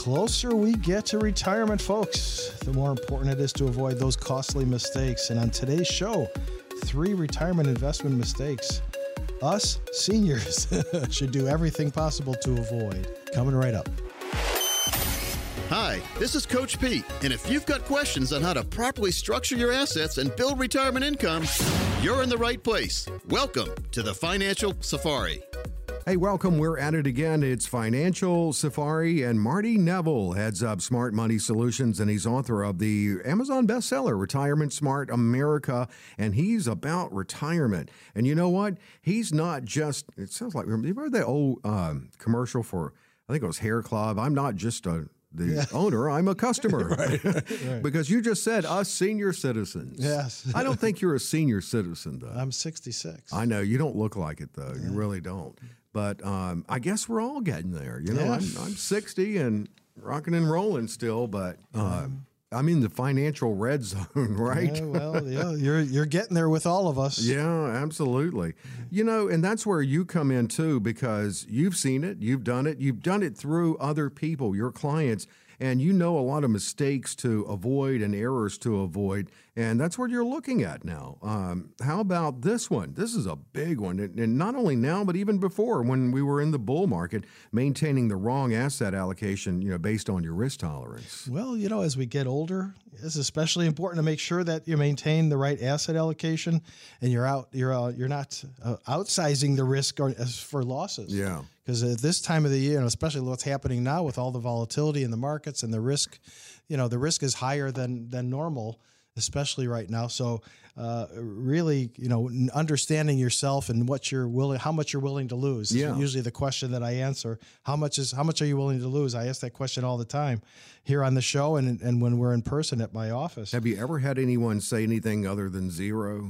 closer we get to retirement, folks, the more important it is to avoid those costly mistakes. And on today's show, three retirement investment mistakes us seniors should do everything possible to avoid. Coming right up. Hi, this is Coach Pete, and if you've got questions on how to properly structure your assets and build retirement income, you're in the right place. Welcome to the Financial Safari. Hey, welcome. We're at it again. It's Financial Safari, and Marty Neville heads up Smart Money Solutions, and he's author of the Amazon bestseller, Retirement Smart America, and he's about retirement. And you know what? He's not just, it sounds like, remember that old um, commercial for, I think it was Hair Club? I'm not just a the yeah. owner, I'm a customer. right. right. because you just said us senior citizens. Yes. I don't think you're a senior citizen, though. I'm 66. I know. You don't look like it, though. Yeah. You really don't. But um, I guess we're all getting there. You know, yeah. I'm, I'm 60 and rocking and rolling still, but. Uh, I'm in the financial red zone, right? Yeah, well, yeah, you're you're getting there with all of us. Yeah, absolutely. You know, and that's where you come in too, because you've seen it, you've done it, you've done it through other people, your clients, and you know a lot of mistakes to avoid and errors to avoid. And that's what you're looking at now. Um, how about this one? This is a big one. And, not only now, but even before when we were in the bull market, maintaining the wrong asset allocation, you know, based on your risk tolerance. Well, you know, as we get older, it's especially important to make sure that you maintain the right asset allocation and you're out, you're, uh, you're not uh, outsizing the risk or, for losses. Yeah because at this time of the year, and especially what's happening now with all the volatility in the markets and the risk, you know, the risk is higher than than normal, especially right now. So, uh, really, you know, understanding yourself and what you're willing, how much you're willing to lose. Yeah. usually the question that I answer. How much is how much are you willing to lose? I ask that question all the time here on the show and and when we're in person at my office. Have you ever had anyone say anything other than zero?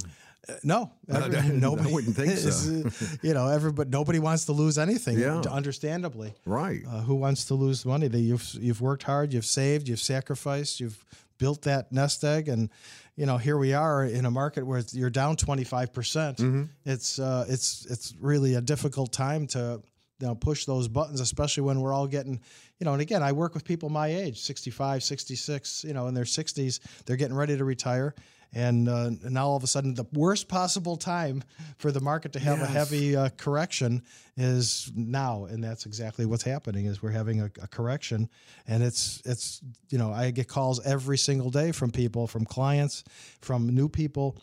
Uh, no, every, uh, nobody. I wouldn't think so. you know, everybody, nobody wants to lose anything. Yeah. understandably. Right. Uh, who wants to lose money? That you've you've worked hard, you've saved, you've sacrificed, you've built that nest egg, and you know here we are in a market where you're down 25 percent. Mm-hmm. It's uh, it's it's really a difficult time to you know, push those buttons, especially when we're all getting, you know, and again, I work with people my age, 65, 66, you know, in their 60s, they're getting ready to retire. And uh, now all of a sudden, the worst possible time for the market to have yes. a heavy uh, correction is now, and that's exactly what's happening. Is we're having a, a, correction, and it's it's you know I get calls every single day from people, from clients, from new people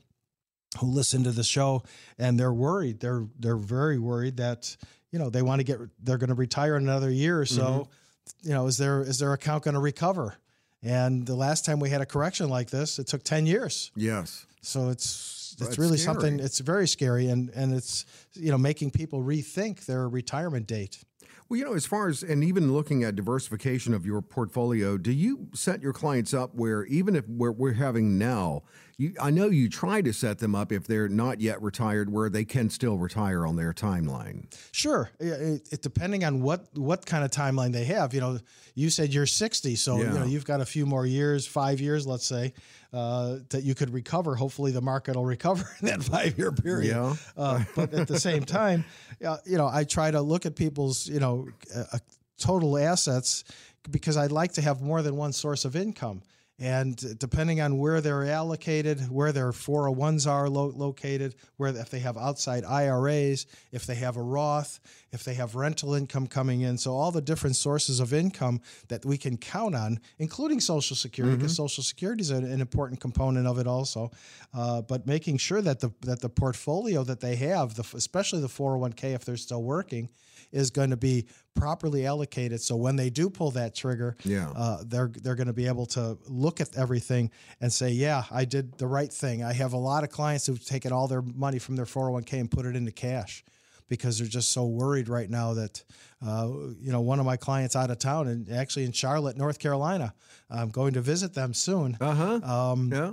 who listen to the show, and they're worried. They're they're very worried that you know they want to get they're going to retire in another year or so. Mm-hmm. You know, is their is their account going to recover? And the last time we had a correction like this, it took 10 years. Yes. So it's it's really scary. something it's very scary and and it's you know making people rethink their retirement date. Well, you know, as far as and even looking at diversification of your portfolio, do you set your clients up where even if we're, we're having now, you, I know you try to set them up if they're not yet retired, where they can still retire on their timeline. Sure, it, it, depending on what what kind of timeline they have. You know, you said you're 60, so yeah. you know you've got a few more years, five years, let's say, uh, that you could recover. Hopefully, the market will recover in that five year period. Yeah. Uh, but at the same time, uh, you know, I try to look at people's you know uh, total assets because I'd like to have more than one source of income. And depending on where they're allocated, where their 401s are lo- located, where if they have outside IRAs, if they have a Roth, if they have rental income coming in, so all the different sources of income that we can count on, including Social Security, because mm-hmm. Social Security is an, an, important component of it also. Uh, but making sure that the that the portfolio that they have, the, especially the 401k if they're still working, is going to be properly allocated. So when they do pull that trigger, yeah. Uh, they're they're going to be able to look at everything and say, yeah, I did the right thing. I have a lot of clients who've taken all their money from their 401k and put it into cash because they're just so worried right now that uh, you know one of my clients out of town and actually in Charlotte, North Carolina. I'm going to visit them soon. Uh huh. Um, yeah.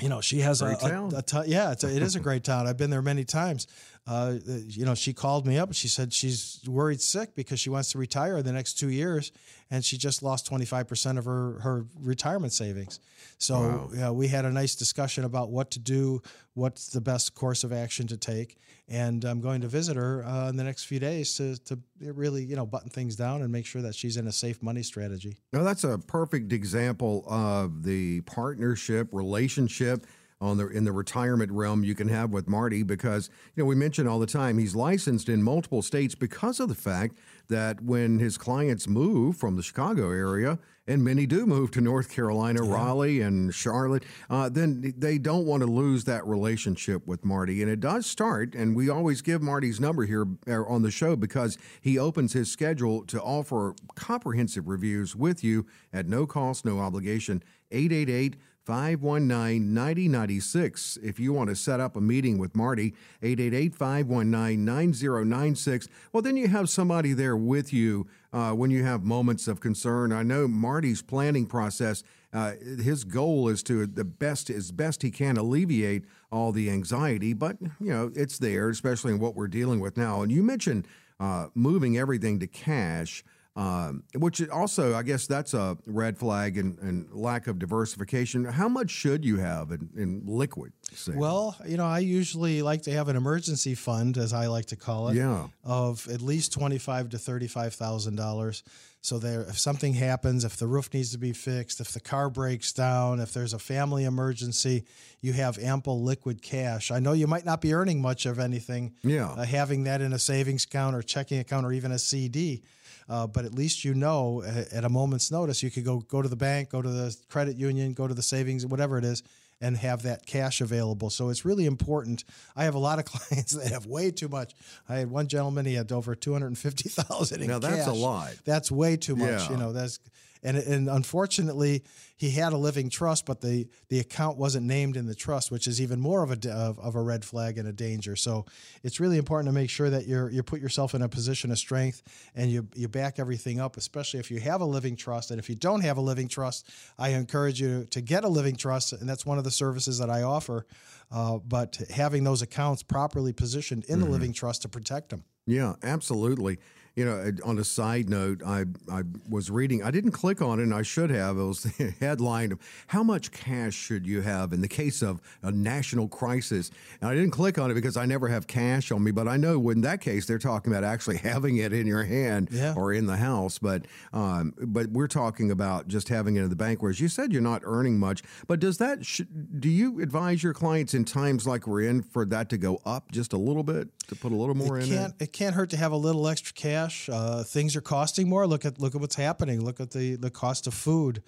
You know, she has a great a, a, a t- yeah, it's a, it is a great town. I've been there many times. Uh, you know, she called me up and she said she's worried sick because she wants to retire in the next two years, and she just lost 25% of her, her retirement savings. So Wow. yeah, we had a nice discussion about what to do, what's the best course of action to take, and I'm going to visit her uh, in the next few days to, to really, you know, button things down and make sure that she's in a safe money strategy. Now, that's a perfect example of the partnership relationship on the in the retirement realm you can have with Marty because you know we mention all the time he's licensed in multiple states because of the fact that when his clients move from the Chicago area and many do move to North Carolina, Raleigh, and Charlotte, uh, then they don't want to lose that relationship with Marty. And it does start, and we always give Marty's number here uh, on the show because he opens his schedule to offer comprehensive reviews with you at no cost, no obligation. 888 519 9096. If you want to set up a meeting with Marty, 888 519 9096. Well, then you have somebody there with you uh, when you have moments of concern. I know Marty's planning process. Uh, his goal is to the best as best he can alleviate all the anxiety, but you know it's there, especially in what we're dealing with now. And you mentioned uh, moving everything to cash. Um, which also, I guess, that's a red flag and, and lack of diversification. How much should you have in, in liquid? savings? Well, you know, I usually like to have an emergency fund, as I like to call it, Yeah. of at least twenty-five to thirty-five thousand dollars. So there, if something happens, if the roof needs to be fixed, if the car breaks down, if there's a family emergency, you have ample liquid cash. I know you might not be earning much of anything. Yeah. uh, having that in a savings account or checking account or even a CD. Uh, but at least you know at a moment's notice you could go go to the bank, go to the credit union, go to the savings, whatever it is, and have that cash available. So it's really important. I have a lot of clients that have way too much. I had one gentleman; he had over two hundred and fifty thousand in Now, that's a lot. That's way too much. Yeah. You know, that's and and unfortunately, he had a living trust, but the the account wasn't named in the trust, which is even more of a of, of a red flag and a danger. So it's really important to make sure that you're you put yourself in a position of strength and you you back everything up, especially if you have a living trust. And if you don't have a living trust, I encourage you to get a living trust, and that's one of the services that I offer. Uh, but having those accounts properly positioned in the living trust to protect them. Yeah, absolutely. You know, on a side note, I I was reading. I didn't click on it, and I should have. It was the headline of how much cash should you have in the case of a national crisis. And I didn't click on it because I never have cash on me. But I know in that case they're talking about actually having it in your hand Yeah. or in the house. But um, but we're talking about just having it in the bank. Whereas you said you're not earning much. But does that sh- do you advise your clients in times like we're in for that to go up just a little bit to put a little more it in can't it can't hurt to have a little extra cash. Uh, things are costing more. Look at look at what's happening. Look at the the cost of food,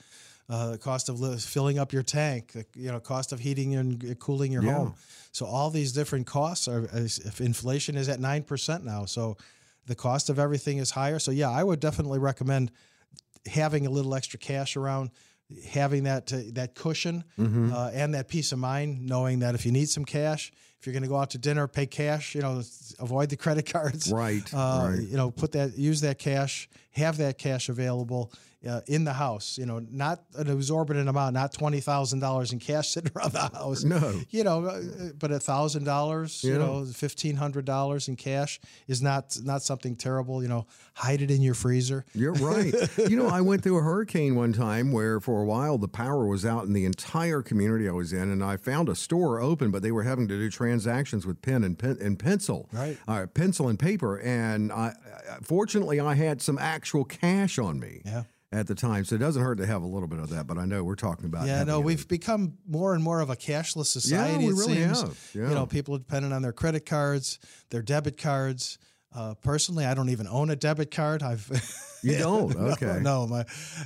uh, the cost of li- filling up your tank. The, you know, cost of heating and cooling your Yeah. home. So all these different costs are. If inflation is at nine percent now, so the cost of everything is higher. So yeah, I would definitely recommend having a little extra cash around having that uh, that cushion Mm-hmm. uh, and that peace of mind knowing that if you need some cash if you're going to go out to dinner pay cash you know avoid the credit cards Right, uh, right. you know put that use that cash have that cash available uh, in the house you know not an exorbitant amount not $20000 in cash sitting around the house No. you know uh, but a thousand dollars you know fifteen hundred dollars in cash is not not something terrible you know hide it in your freezer You're right. you know, I went through a hurricane one time where for a while the power was out in the entire community I was in, and I found a store open, but they were having to do transactions with pen and pen and pencil, Right. Uh, pencil and paper. And I, fortunately, I had some actual cash on me. Yeah. At the time, so it doesn't hurt to have a little bit of that. But I know we're talking about Yeah, no, we've become more and more of a cashless society. Yeah, we it really seems. have, yeah. You know, people are dependent on their credit cards, their debit cards. Uh, personally, I don't even own a debit card. I've You don't? Okay. No, my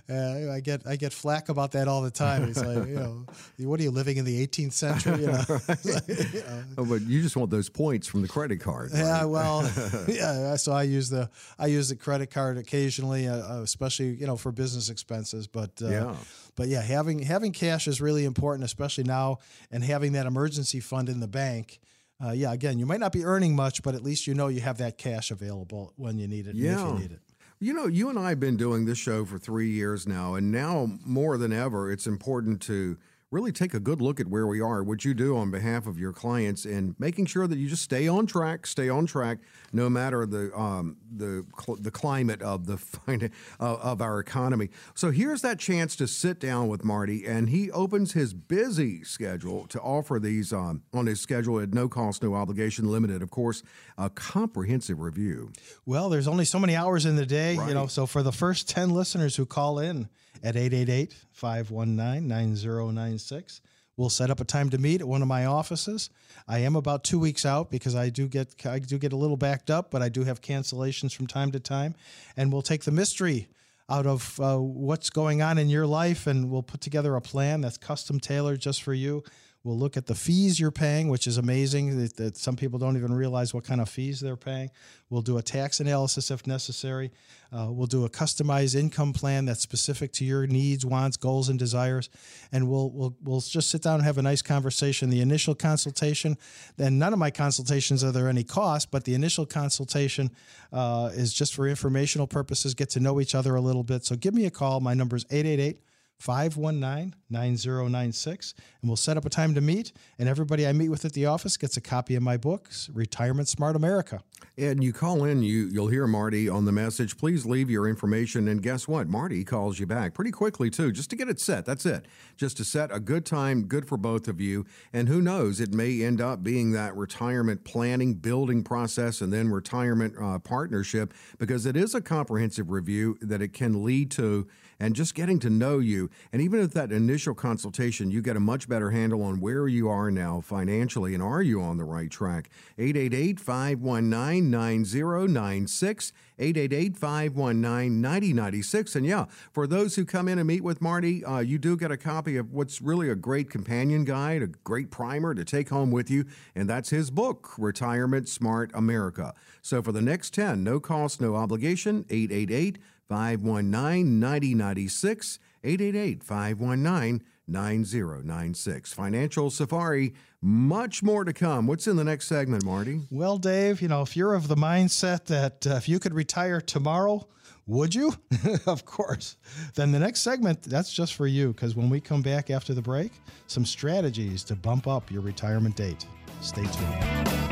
uh, I get I get flack about that all the time. It's like you know, what are you living in the 18th century? You know? Oh, but you just want those points from the credit card. Yeah, well, yeah. So I use the I use the credit card occasionally, uh, uh, especially you know for business expenses. But uh, Yeah. but yeah, having having cash is really important, especially now, and having that emergency fund in the bank. Uh, yeah, again, you might not be earning much, but at least you know you have that cash available when you need it. and if Yeah. you need it. You know, you and I have been doing this show for three years now, and now more than ever, it's important to really take a good look at where we are, what you do on behalf of your clients, and making sure that you just stay on track, stay on track, no matter the um, the cl- the climate of the uh, of our economy. So here's that chance to sit down with Marty, and he opens his busy schedule to offer these um, on his schedule at no cost, no obligation, limited, of course, a comprehensive review. Well, there's only so many hours in the day, right. you know. So for the first ten listeners who call in at 888 519 9096. We'll set up a time to meet at one of my offices. I am about two weeks out because I do get I do get a little backed up, but I do have cancellations from time to time, and we'll take the mystery out of uh, what's going on in your life, and we'll put together a plan that's custom tailored just for you. We'll look at the fees you're paying, which is amazing that, that, some people don't even realize what kind of fees they're paying. We'll do a tax analysis if necessary. Uh, we'll do a customized income plan that's specific to your needs, wants, goals, and desires. And we'll, we'll, we'll just sit down and have a nice conversation. The initial consultation, then none of my consultations are there any cost, but the initial consultation uh, is just for informational purposes, get to know each other a little bit. So give me a call. My number is 888 519 9096. And we'll set up a time to meet. And everybody I meet with at the office gets a copy of my books, Retirement Smart America. And you call in, you, you'll hear Marty on the message. Please leave your information. And guess what? Marty calls you back pretty quickly, too, just to get it set. That's it. Just to set a good time, good for both of you. And who knows, it may end up being that retirement planning, building process, and then retirement uh, partnership because it is a comprehensive review that it can lead to and just getting to know you. And even at that initial consultation, you get a much better handle on where you are now financially and are you on the right track. 888 519 9096. 888 519 9096. And yeah, for those who come in and meet with Marty, uh, you do get a copy of what's really a great companion guide, a great primer to take home with you. And that's his book, Retirement Smart America. So for the next 10, no cost, no obligation, 888 519 9096, 888 519 9096. Financial Safari, much more to come. What's in the next segment, Marty? Well, Dave, you know, if you're of the mindset that uh, if you could retire tomorrow, would you? of course. Then the next segment, that's just for you because when we come back after the break, some strategies to bump up your retirement date. Stay tuned.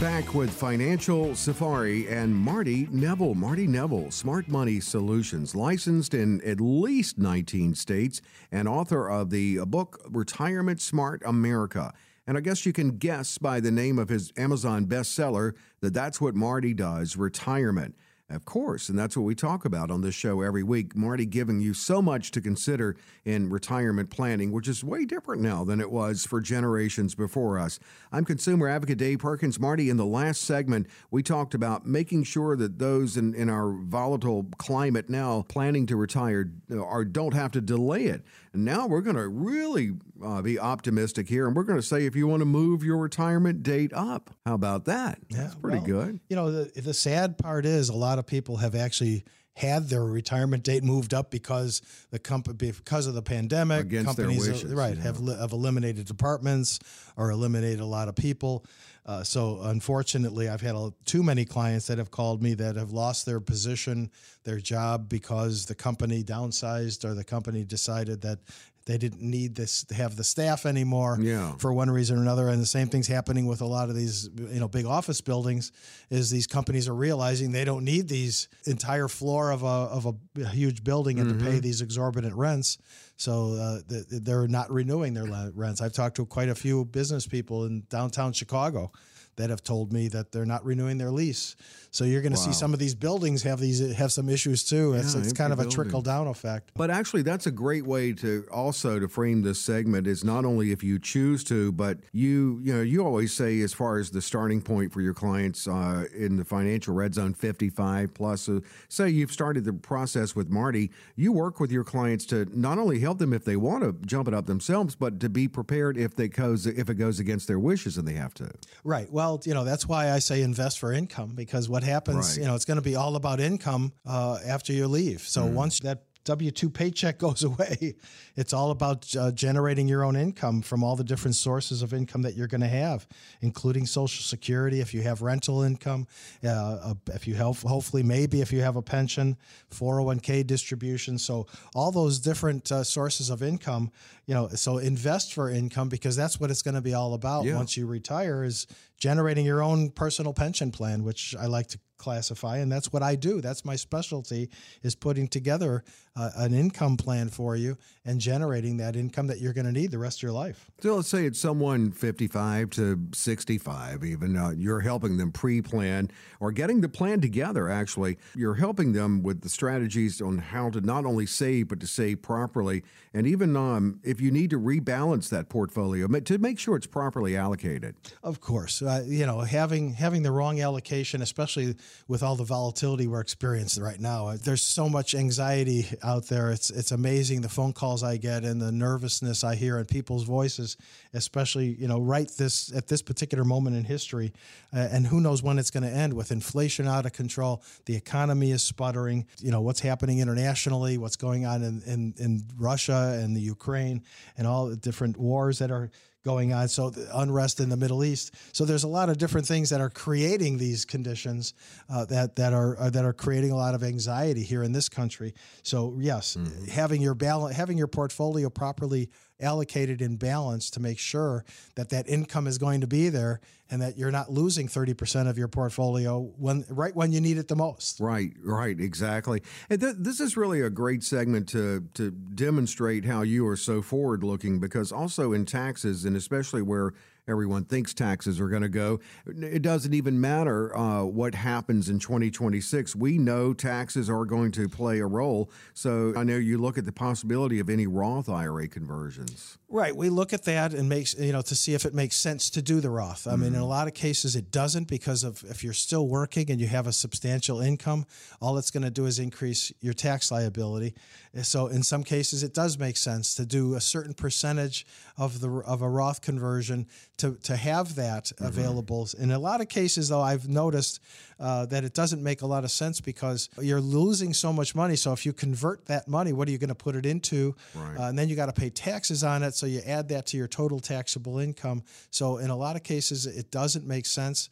Back with Financial Safari and Marty Neville. Marty Neville, Smart Money Solutions, licensed in at least 19 states and author of the book Retirement Smart America. And I guess you can guess by the name of his Amazon bestseller that that's what Marty does retirement. Of course, and that's what we talk about on this show every week. Marty giving you so much to consider in retirement planning, which is way different now than it was for generations before us. I'm consumer advocate Dave Perkins. Marty, in the last segment, we talked about making sure that those in, in our volatile climate now planning to retire uh, or don't have to delay it. Now we're going to really uh, be optimistic here, and we're going to say if you want to move your retirement date up, how about that? Yeah, That's pretty well, good. You know, the, the sad part is a lot of people have actually had their retirement date moved up because the company because of the pandemic Against companies wishes, are, right yeah. have have eliminated departments or eliminated a lot of people uh, so unfortunately i've had a, too many clients that have called me that have lost their position their job because the company downsized or the company decided that they didn't need this to have the staff anymore yeah. for one reason or another and the same thing's happening with a lot of these you know big office buildings is these companies are realizing they don't need these entire floor of a, of a, a huge building and mm-hmm. to pay mm-hmm. these exorbitant rents so uh, they're not renewing their rents i've talked to quite a few business people in downtown chicago that have told me that they're not renewing their lease. So you're going to wow. see some of these buildings have these have some issues too. It's, yeah, it's kind of a trickle down effect. But actually, that's a great way to also to frame this segment. Is not only if you choose to, but you you know you always say as far as the starting point for your clients uh, in the financial red zone 55 plus. So say you've started the process with Marty, you work with your clients to not only help them if they want to jump it up themselves, but to be prepared if they goes if it goes against their wishes and they have to. Right. Well well, you know, that's why I say invest for income because what happens, right. you know, it's going to be all about income uh, after you leave. So mm. once that W 2 paycheck goes away. It's all about uh, generating your own income from all the different sources of income that you're going to have, including Social Security, if you have rental income, uh, if you have, hopefully, maybe if you have a pension, 401k distribution. So, all those different uh, sources of income, you know, so invest for income because that's what it's going to be all about yeah. once you retire is generating your own personal pension plan, which I like to classify and that's what i do. That's my specialty is putting together uh, an income plan for you and generating that income that you're going to need the rest of your life. So let's say it's someone 55 to 65 even uh, you're helping them pre-plan or getting the plan together actually. You're helping them with the strategies on how to not only save but to save properly. And even um, if you need to rebalance that portfolio to make sure it's properly allocated. Of course. Uh, you know having having the wrong allocation especially with all the volatility we're experiencing right now. There's so much anxiety out there. It's it's amazing the phone calls I get and the nervousness I hear in people's voices, especially you know right this at this particular moment in history, uh, and who knows when it's going to end with inflation out of control, the economy is sputtering. You know what's happening internationally, what's going on in in, in Russia and the Ukraine, and all the different wars that are going on. So unrest in the Middle East. So there's a lot of different things that are creating these conditions uh, that that are uh, that are creating a lot of anxiety here in this country. So yes, mm-hmm. having your balance, having your portfolio properly allocated in balance to make sure that that income is going to be there and that you're not losing 30% of your portfolio when right when you need it the most. Right, right, exactly. And th- this is really a great segment to to demonstrate how you are so forward looking because also in taxes and especially where everyone thinks taxes are going to go. It doesn't even matter uh, what happens in 2026. We know taxes are going to play a role. So I know you look at the possibility of any Roth IRA conversions. Right. We look at that and makes you know to see if it makes sense to do the Roth. I mm-hmm. mean, in a mm-hmm. lot of cases it doesn't because of if you're still working and you have a substantial income, all it's going to do is increase your tax liability. So in some cases it does make sense to do a certain percentage of the of a Roth conversion to to have that mm-hmm. available. In a lot of cases though, I've noticed uh, that it doesn't make a lot of sense because you're losing so much money. So if you convert that money, what are you going to put it into? Right. Uh, and then you got to pay taxes on it. So you add that to your total taxable income. So in a lot of cases, it doesn't make sense.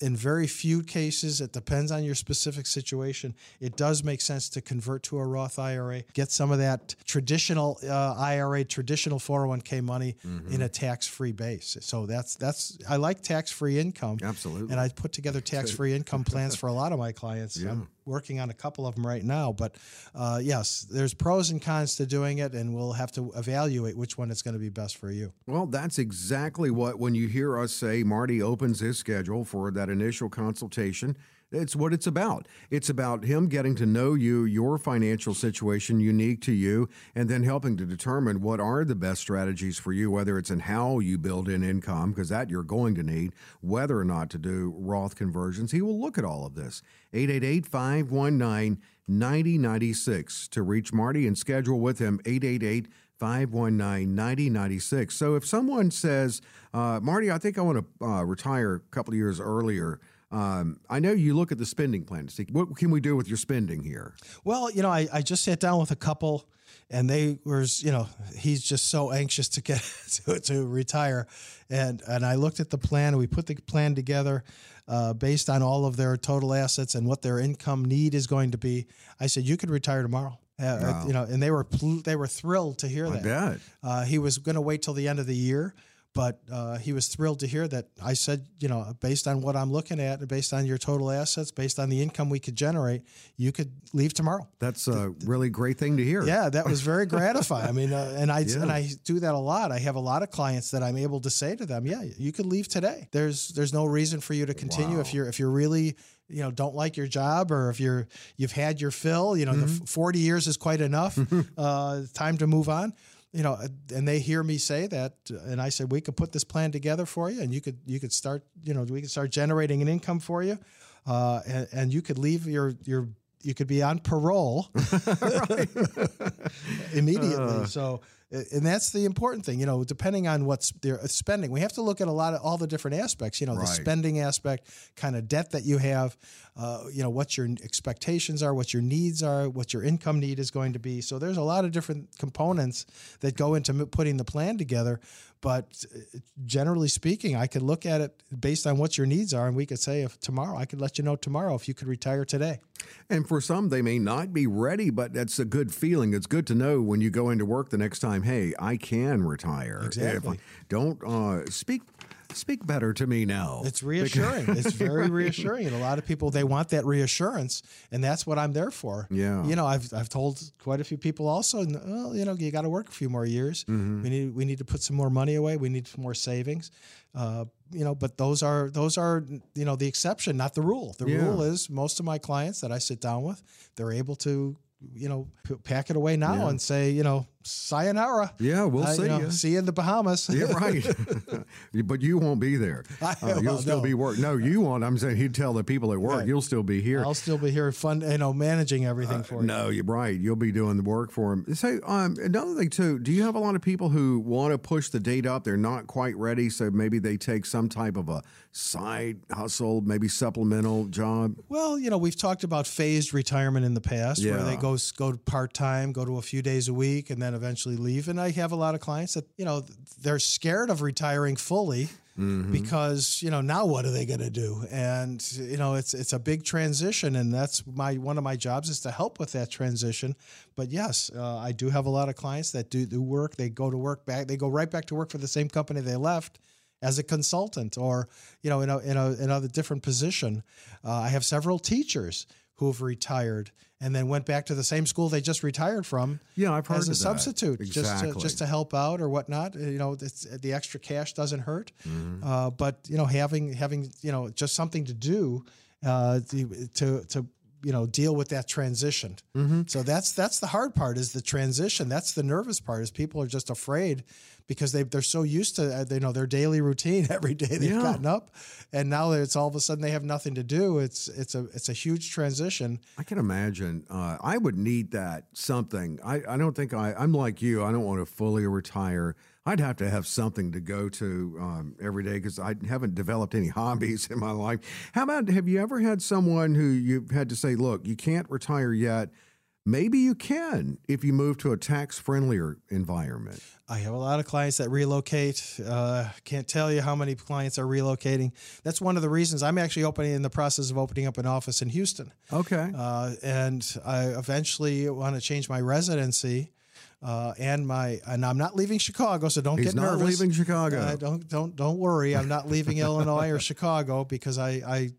In very few cases, it depends on your specific situation. It does make sense to convert to a Roth IRA, get some of that traditional uh, IRA, traditional 401k money mm-hmm. in a tax-free base. So that's that's I like tax-free income. Absolutely. And I put together tax-free income plans for a lot of my clients. Yeah. I'm working on a couple of them right now, but uh, yes, there's pros and cons to doing it, and we'll have to evaluate which one is going to be best for you. Well, that's exactly what when you hear us say Marty opens his schedule for for that initial consultation. It's what it's about. It's about him getting to know you, your financial situation unique to you, and then helping to determine what are the best strategies for you, whether it's in how you build in income, because that you're going to need, whether or not to do Roth conversions. He will look at all of this. 888 519 9096 to reach Marty and schedule with him 888 519 9096. So if someone says, uh, Marty, I think I want to uh, retire a couple years earlier. Um, I know you look at the spending plan to see what can we do with your spending here. Well, you know, I, I just sat down with a couple, and they were, you know, he's just so anxious to get to, to retire, and and I looked at the plan. We put the plan together uh, based on all of their total assets and what their income need is going to be. I said, you could retire tomorrow. Uh, wow. You know, and they were they were thrilled to hear I that. Uh, he was going to wait till the end of the year, but uh, he was thrilled to hear that. I said, you know, based on what I'm looking at, based on your total assets, based on the income we could generate, you could leave tomorrow. That's a really great thing to hear. Yeah, that was very gratifying. I mean, uh, and I yeah. and I do that a lot. I have a lot of clients that I'm able to say to them, yeah, you could leave today. There's there's no reason for you to continue wow. if you're if you're really you know don't like your job or if you're you've had your fill you know mm-hmm. the 40 years is quite enough uh, time to move on you know and they hear me say that and i said we could put this plan together for you and you could you could start you know we could start generating an income for you uh, and, and you could leave your your you could be on parole immediately. Uh. So and that's the important thing you know depending on what's they're spending we have to look at a lot of all the different aspects you know right. the spending aspect kind of debt that you have uh, you know what your expectations are what your needs are what your income need is going to be so there's a lot of different components that go into putting the plan together but uh, generally speaking, I could look at it based on what your needs are, and we could say if tomorrow, I could let you know tomorrow if you could retire today. And for some, they may not be ready, but that's a good feeling. It's good to know when you go into work the next time, hey, I can retire. Exactly. don't uh, speak speak better to me now. It's reassuring. it's very reassuring. And a lot of people they want that reassurance, and that's what I'm there for. Yeah. You know, I've I've told quite a few people also, well, you know, you got to work a few more years. Mm-hmm. We need we need to put some more money away. We need some more savings. Uh, you know, but those are those are you know the exception, not the rule. The yeah. rule is most of my clients that I sit down with, they're able to you know, pack it away now yeah. and say, you know, sayonara. Yeah, we'll uh, see you. Know, you. See you in the Bahamas. yeah, right. but you won't be there. Uh, you'll well, still no. be work. No, you won't. I'm saying he'd tell the people at work, right. you'll still be here. I'll still be here, fun, you know, managing everything uh, for you. No, you're right. You'll be doing the work for him. Say, um, another thing too. Do you have a lot of people who want to push the date up? They're not quite ready, so maybe they take some type of a side hustle, maybe supplemental job. Well, you know, we've talked about phased retirement in the past, yeah. where they go go part time, go to a few days a week, and then eventually leave and I have a lot of clients that you know they're scared of retiring fully mm-hmm. because you know now what are they going to do? And you know it's it's a big transition, and that's my one of my jobs is to help with that transition. But yes, uh, I do have a lot of clients that do do work. They go to work back. They go right back to work for the same company they left as a consultant or you know in a in a, in a different position. Uh, I have several teachers who have retired and then went back to the same school they just retired from. Yeah, I've heard as a that. substitute, exactly. just to, just to help out or whatnot. You know, the extra cash doesn't hurt, mm-hmm. uh, but you know, having having you know just something to do uh, to to you know deal with that transition. Mm-hmm. So that's that's the hard part is the transition. That's the nervous part is people are just afraid because they they're so used to uh, you know their daily routine every day they've yeah. gotten up, and now that it's all of a sudden they have nothing to do. It's it's a it's a huge transition. I can imagine. Uh, I would need that something. I I don't think I I'm like you. I don't want to fully retire. I'd have to have something to go to um, every day because I haven't developed any hobbies in my life. How about have you ever had someone who you've had to say, look, you can't retire yet? Maybe you can if you move to a tax friendlier environment. I have a lot of clients that relocate. Uh, can't tell you how many clients are relocating. That's one of the reasons I'm actually opening in the process of opening up an office in Houston. Okay. Uh, and I eventually want to change my residency. Uh, and my and I'm not leaving Chicago, so don't He's get nervous. Not leaving Chicago. Uh, don't don't don't worry. I'm not leaving Illinois or Chicago because I I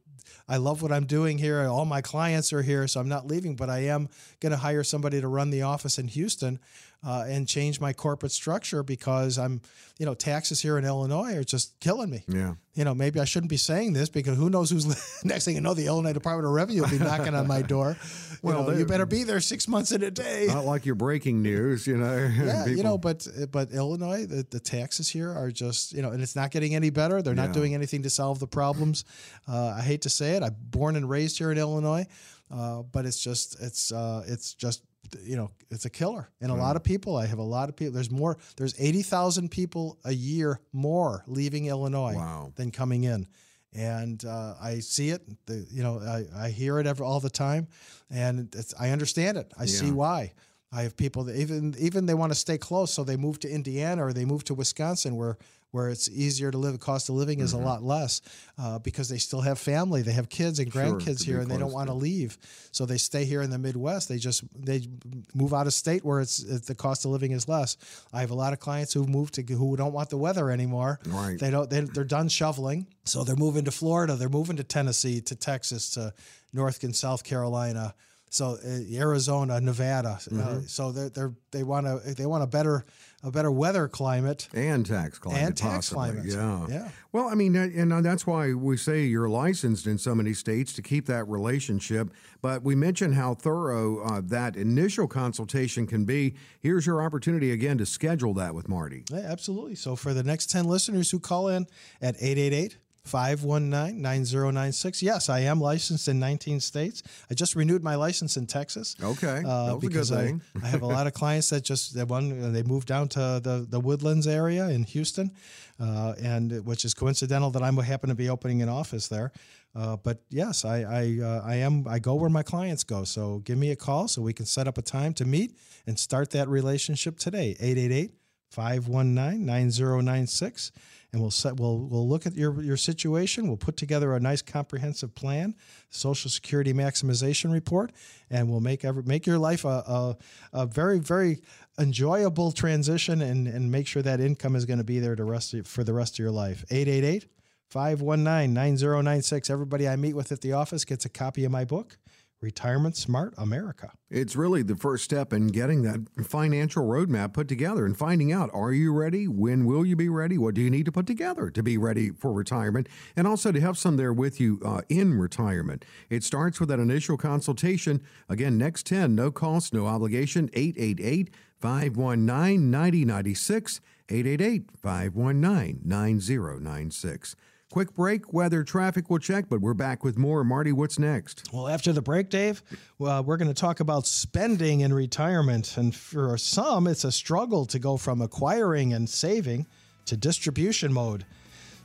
I love what I'm doing here. All my clients are here, so I'm not leaving, but I am going to hire somebody to run the office in Houston uh, and change my corporate structure because I'm, you know, taxes here in Illinois are just killing me. Yeah. You know, maybe I shouldn't be saying this because who knows who's next thing you know, the Illinois Department of Revenue will be knocking on my door. well, you, know, you better be there six months in a day. Not like your breaking news, you know. yeah, you know, but but Illinois, the, the taxes here are just, you know, and it's not getting any better. They're not doing anything to solve the problems. Uh, I hate to say it. I'm born and raised here in Illinois. Uh, but it's just it's uh, it's just you know it's a killer and a lot of people i have a lot of people there's more there's 80,000 people a year more leaving illinois wow. than coming in and uh, I see it. The, you know, I, I hear it every, all the time, and I understand it. I yeah. see why. I have people that even even they want to stay close, so they move to Indiana or they move to Wisconsin, where where it's easier to live. The cost of living is mm-hmm. a lot less uh, because they still have family, they have kids and grandkids sure, here, and they don't want to leave. So they stay here in the Midwest. They just they move out of state where it's, it's, the cost of living is less. I have a lot of clients who move to who don't want the weather anymore. Right. They don't. They, they're done shoveling, so they're moving to Florida. They're moving to Tennessee, to Texas, to North and South Carolina so uh, Arizona, Nevada. Uh, mm-hmm. Uh, so they they they want to they want a better a better weather climate and tax climate and tax possibly. climate. Yeah, yeah. Well, I mean, and that's why we say you're licensed in so many states to keep that relationship. But we mentioned how thorough uh, that initial consultation can be. Here's your opportunity again to schedule that with Marty. Yeah, absolutely. So for the next ten listeners who call in at 888 519 9096. Yes, I am licensed in 19 states. I just renewed my license in Texas. Okay. Uh, because I, I have a lot of clients that just they one they moved down to the, the Woodlands area in Houston, uh, and which is coincidental that I happen to be opening an office there. Uh, but yes, I I, uh, I am I go where my clients go. So give me a call so we can set up a time to meet and start that relationship today. 888 519 9096 and we'll set we'll we'll look at your your situation. We'll put together a nice comprehensive plan, Social Security maximization report, and we'll make every, make your life a, a, a very very enjoyable transition and and make sure that income is going to be there to rest for the rest of your life. 888 519 9096. Everybody I meet with at the office gets a copy of my book. Retirement Smart America. It's really the first step in getting that financial roadmap put together and finding out are you ready? When will you be ready? What do you need to put together to be ready for retirement? And also to have some there with you uh, in retirement. It starts with that initial consultation. Again, next 10, no cost, no obligation, 888 519 9096. 888 519 9096. Quick break, weather, traffic, we'll check, but we're back with more. Marty, what's next? Well, after the break, Dave, well, we're going to talk about spending in retirement. And for some, it's a struggle to go from acquiring and saving to distribution mode.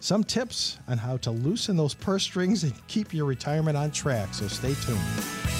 Some tips on how to loosen those purse strings and keep your retirement on track. So stay tuned.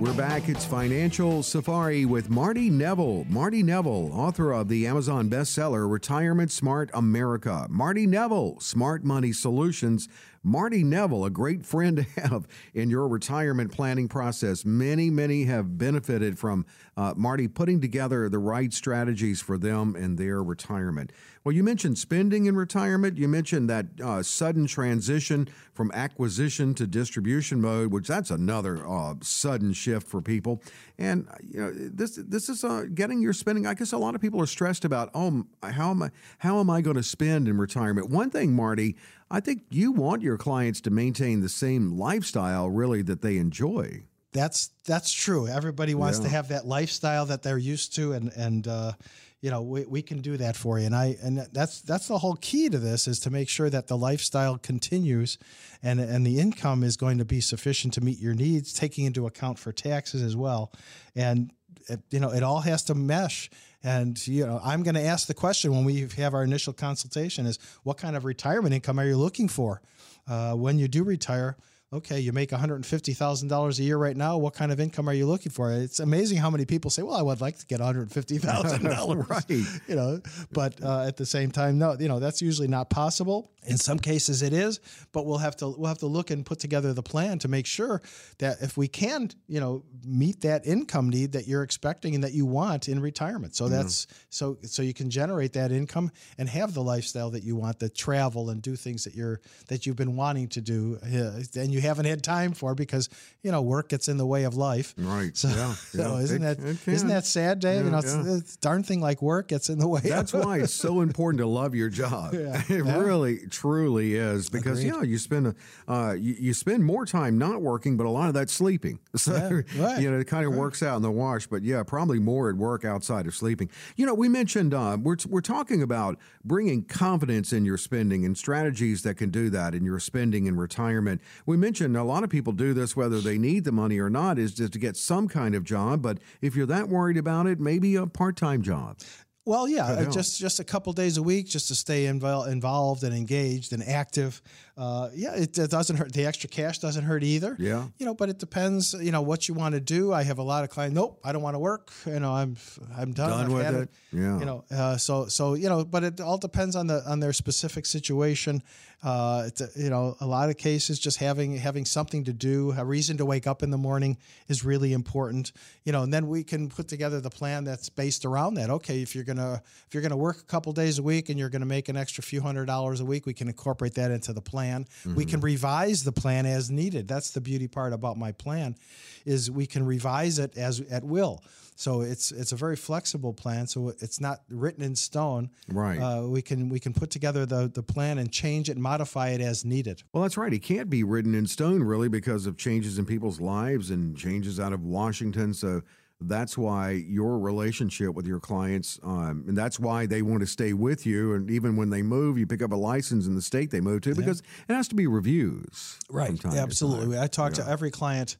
We're back. It's Financial Safari with Marty Neville. Marty Neville, author of the Amazon bestseller Retirement Smart America. Marty Neville, Smart Money Solutions. Marty Neville, a great friend to have in your retirement planning process. Many, many have benefited from uh, Marty putting together the right strategies for them and their retirement. Well, you mentioned spending in retirement. You mentioned that uh, sudden transition from acquisition to distribution mode, which that's another uh, sudden shift for people. And uh, you know, this this is uh, getting your spending. I guess a lot of people are stressed about, oh, how am I how am I going to spend in retirement? One thing, Marty, I think you want your clients to maintain the same lifestyle, really, that they enjoy. That's that's true. Everybody wants yeah. to have that lifestyle that they're used to, and and uh, you know we, we can do that for you and i and that's that's the whole key to this is to make sure that the lifestyle continues and and the income is going to be sufficient to meet your needs taking into account for taxes as well and it, you know it all has to mesh and you know i'm going to ask the question when we have our initial consultation is what kind of retirement income are you looking for? Uh, when you do retire okay, you make $150,000 a year right now. What kind of income are you looking for? It's amazing how many people say, well, I would like to get $150,000. right. You know, but uh, at the same time, no, you know, that's usually not possible. In some cases it is, but we'll have to, we'll have to look and put together the plan to make sure that if we can, you know, meet that income need that you're expecting and that you want in retirement. So that's, so, so you can generate that income and have the lifestyle that you want, the travel and do things that you're, that you've been wanting to do. Uh, and you you haven't had time for because you know work gets in the way of life. Right. So, yeah. so isn't it, that isn't that sad, Dave? Yeah, you know, it's, yeah. darn thing like work gets in the way. That's why it's so important to love your job. Yeah. It really, truly is because Agreed. you know you spend uh, you, you, spend more time not working, but a lot of that sleeping. So right. you know it kind of right. works out in the wash. But yeah, probably more at work outside of sleeping. You know, we mentioned uh, we're we're talking about bringing confidence in your spending and strategies that can do that in your spending and retirement. We mentioned a lot of people do this whether they need the money or not, is just to get some kind of job. But if you're that worried about it, maybe a part time job. Well, yeah, uh, just just a couple days a week, just to stay involved, involved and engaged and active. Uh, yeah, it, it, doesn't hurt. The extra cash doesn't hurt either. Yeah, you know, but it depends. You know what you want to do. I have a lot of clients. Nope, I don't want to work. You know, I'm I'm done. Done with it. it. Yeah. You know, uh, so so you know, but it all depends on the on their specific situation. Uh, it's a, you know, a lot of cases, just having having something to do, a reason to wake up in the morning is really important. You know, and then we can put together the plan that's based around that. Okay, if you're gonna if you're gonna work a couple days a week and you're gonna make an extra few hundred dollars a week, we can incorporate that into the plan. Mm-hmm. We can revise the plan as needed. That's the beauty part about my plan, is we can revise it as at will. So it's it's a very flexible plan. So it's not written in stone. Right. Uh, we can we can put together the the plan and change it, modify it as needed. Well, that's right. It can't be written in stone really because of changes in people's lives and changes out of Washington. So That's why your relationship with your clients, um, and that's why they want to stay with you. And even when they move, you pick up a license in the state they move to because it has to be reviews. Right. Absolutely. I talk to every client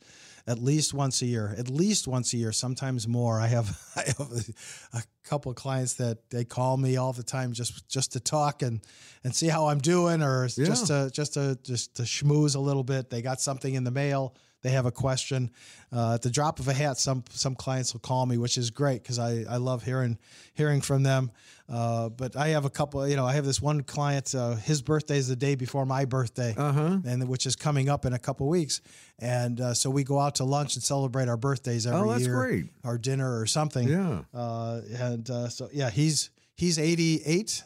at least once a year, at least once a year, sometimes more. I have I have a, a couple of clients that they call me all the time just just to talk and and see how I'm doing or just to just to just to schmooze a little bit. They got something in the mail. They have a question. Uh, at the drop of a hat, some some clients will call me, which is great because I, I love hearing hearing from them. Uh, but I have a couple. You know, I have this one client. Uh, his birthday is the day before my birthday, Uh-huh. and which is coming up in a couple weeks. And uh, so we go out to lunch and celebrate our birthdays every Oh, that's year, great. or dinner or something. Yeah. Uh, and uh, so yeah, he's he's 88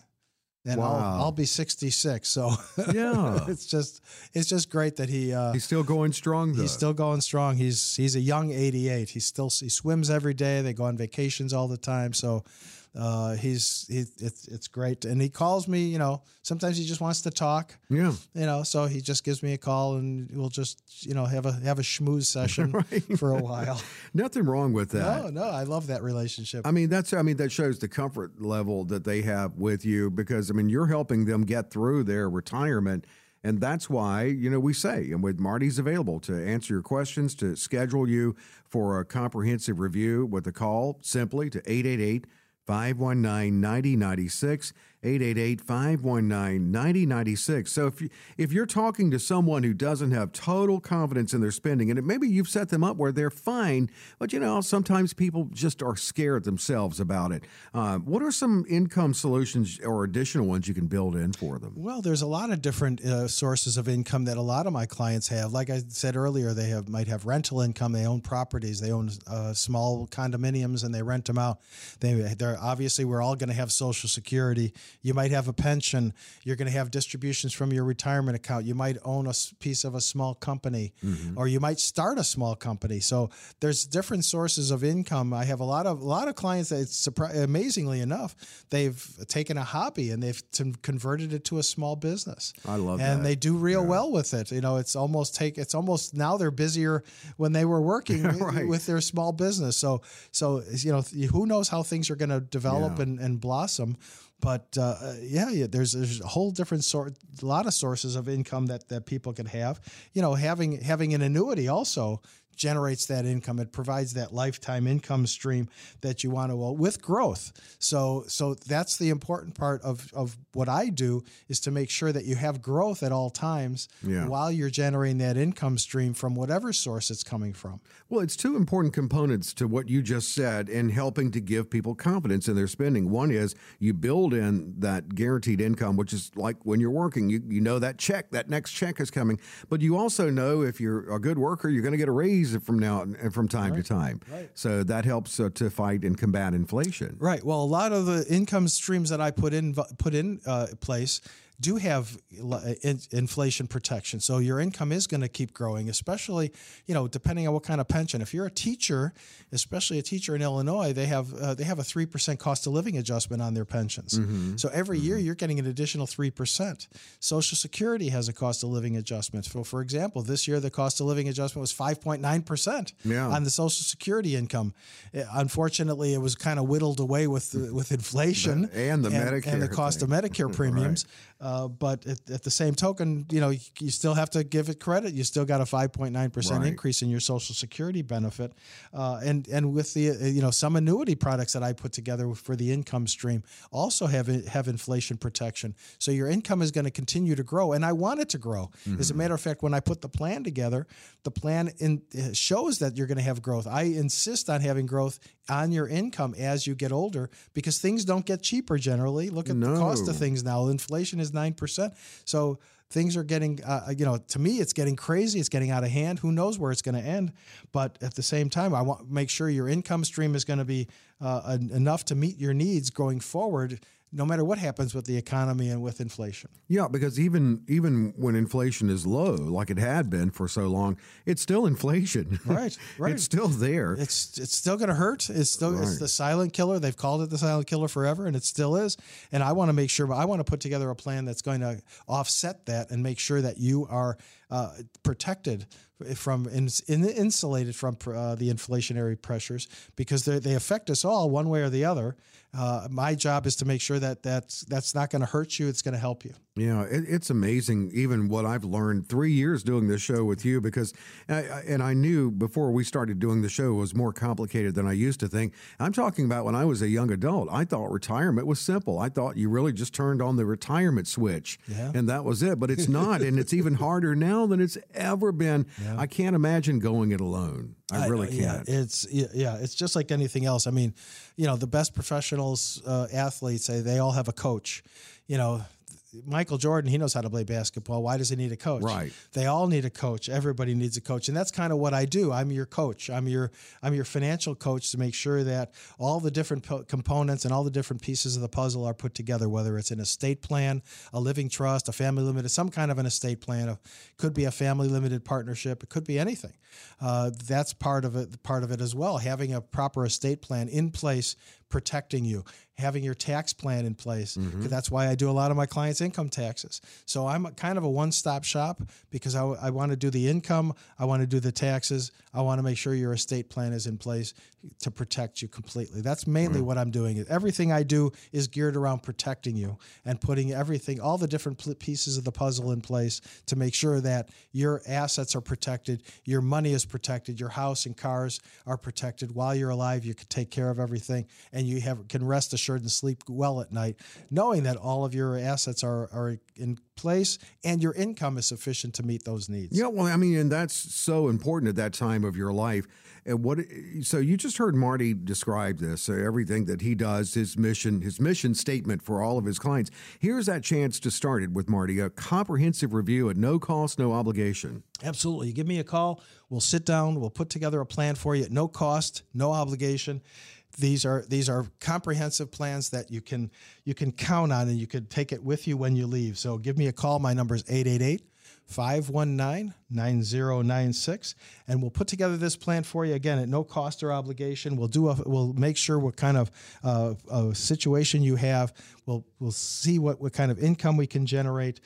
and Wow. I'll, I'll be 66. So Yeah. it's just it's just great that he uh, He's still going strong, though. he's still going strong. He's he's a young 88. He still he swims every day. They go on vacations all the time. So uh, he's he, it's it's great. And he calls me. You know, sometimes he just wants to talk. yeah. You know, so he just gives me a call and we'll just you know have a have a schmooze session Right. for a while. Nothing wrong with that. No, no, I love that relationship. I mean, that's I mean that shows the comfort level that they have with you because I mean you're helping them get through their retirement. And that's why, you know, we say, and with Marty's available to answer your questions, to schedule you for a comprehensive review with a call simply to 888 888 519 9096. So if, you, if you're talking to someone who doesn't have total confidence in their spending, and maybe you've set them up where they're fine, but you know, sometimes people just are scared themselves about it. Uh, what are some income solutions or additional ones you can build in for them? Well, there's a lot of different uh, sources of income that a lot of my clients have. Like I said earlier, they have might have rental income. They own properties. They own uh, small condominiums and they rent them out. They they're obviously we're all going to have Social Security. You might have a pension. You're going to have distributions from your retirement account. You might own a piece of a small company, mm-hmm. or you might start a small company. So there's different sources of income. I have a lot of a lot of clients that it's surpri- amazingly enough they've taken a hobby and they've t- converted it to a small business. I love and that. they do real well with it. You know, it's almost take it's almost now they're busier when they were working Right. with their small business. So so you know who knows how things are going to develop Yeah. and, and blossom. But uh, yeah, yeah, there's there's a whole different sort, a lot of sources of income that that people can have. You know, having having an annuity also generates that income. It provides that lifetime income stream that you want to well, with growth. So so that's the important part of of what I do is to make sure that you have growth at all times Yeah. while you're generating that income stream from whatever source it's coming from. Well, it's two important components to what you just said in helping to give people confidence in their spending. One is you build in that guaranteed income, which is like when you're working, you, you know that check, that next check is coming. But you also know if you're a good worker, you're going to get a raise from now and from time to time. right. So that helps uh, to fight and combat inflation. Right. Well, a lot of the income streams that I put in put in uh, place do have in- inflation protection. So your income is going to keep growing, especially you know depending on what kind of pension. If you're a teacher, especially a teacher in Illinois, they have uh, they have a three percent cost of living adjustment on their pensions. So every year you're getting an additional three percent. Social Security has a cost of living adjustment. So for example, this year the cost of living adjustment was five point nine percent Yeah. on the Social Security income. Uh, Unfortunately, it was kind of whittled away with the, with inflation And the and Medicare the cost thing. of Medicare premiums. Uh, but at, at the same token, you know, you, you still have to give it credit. You still got a 5.9 percent Right. increase in your Social Security benefit, uh, and and with the uh, you know some annuity products that I put together for the income stream also have have inflation protection. So your income is going to continue to grow, and I want it to grow. As a matter of fact, when I put the plan together, the plan in, uh, shows that you're going to have growth. I insist on having growth on your income as you get older because things don't get cheaper generally. Look at the cost of things now. Inflation is nine percent, so things are getting. Uh, you know, to me, it's getting crazy. It's getting out of hand. Who knows where it's going to end? But at the same time, I want make sure your income stream is going to be uh, en- enough to meet your needs going forward. No matter what happens with the economy and with inflation. Yeah, because even even when inflation is low, like it had been for so long, it's still inflation. Right, right. it's still there. It's it's still going to hurt. It's still it's the silent killer. They've called it the silent killer forever, and it still is. And I want to make sure. I want to put together a plan that's going to offset that and make sure that you are uh, protected from in, in, insulated from uh, the inflationary pressures because they affect us all one way or the other. Uh, my job is to make sure that that's that's not going to hurt you. It's going to help you. Yeah, it, it's amazing, even what I've learned three years doing this show with you, because, I, and I knew before we started doing the show it was more complicated than I used to think. I'm talking about when I was a young adult. I thought retirement was simple. I thought you really just turned on the retirement switch, yeah. and that was it. But it's not, and it's even harder now than it's ever been. Yeah. I can't imagine going it alone. I really can't. Yeah, it's yeah, it's just like anything else. I mean, you know, the best professionals, uh, athletes, they, they all have a coach. You know, Michael Jordan, he knows how to play basketball. Why does he need a coach? Right. They all need a coach. Everybody needs a coach, and that's kind of what I do. I'm your coach. I'm your I'm your financial coach to make sure that all the different po- components and all the different pieces of the puzzle are put together. Whether it's an estate plan, a living trust, a family limited, some kind of an estate plan. It could be a family limited partnership. It could be anything. Uh, that's part of it. Part of it as well. Having a proper estate plan in place protecting you, having your tax plan in place. Mm-hmm. That's why I do a lot of my clients' income taxes. So I'm kind of a one stop shop because I, I want to do the income, I want to do the taxes, I want to make sure your estate plan is in place to protect you completely. That's mainly mm-hmm. what I'm doing. Everything I do is geared around protecting you and putting everything, all the different pieces of the puzzle in place to make sure that your assets are protected, your money is protected, your house and cars are protected. While you're alive, you can take care of everything and you have can rest assured and sleep well at night, knowing that all of your assets are are in place and your income is sufficient to meet those needs. Yeah, well, I mean, and that's so important at that time of your life. And what? So you just heard Marty describe this, uh, everything that he does, his mission, his mission statement for all of his clients. Here's that chance to start it with Marty, a comprehensive review at no cost, no obligation. Absolutely. Give me a call. We'll sit down. We'll put together a plan for you at no cost, no obligation these are these are comprehensive plans that you can you can count on and you could take it with you when you leave. So give me a call. My number is 888 519 9096 and we'll put together this plan for you. Again at no cost or obligation. We'll do a we'll make sure what kind of uh, a situation you have. We'll we'll see what what kind of income we can generate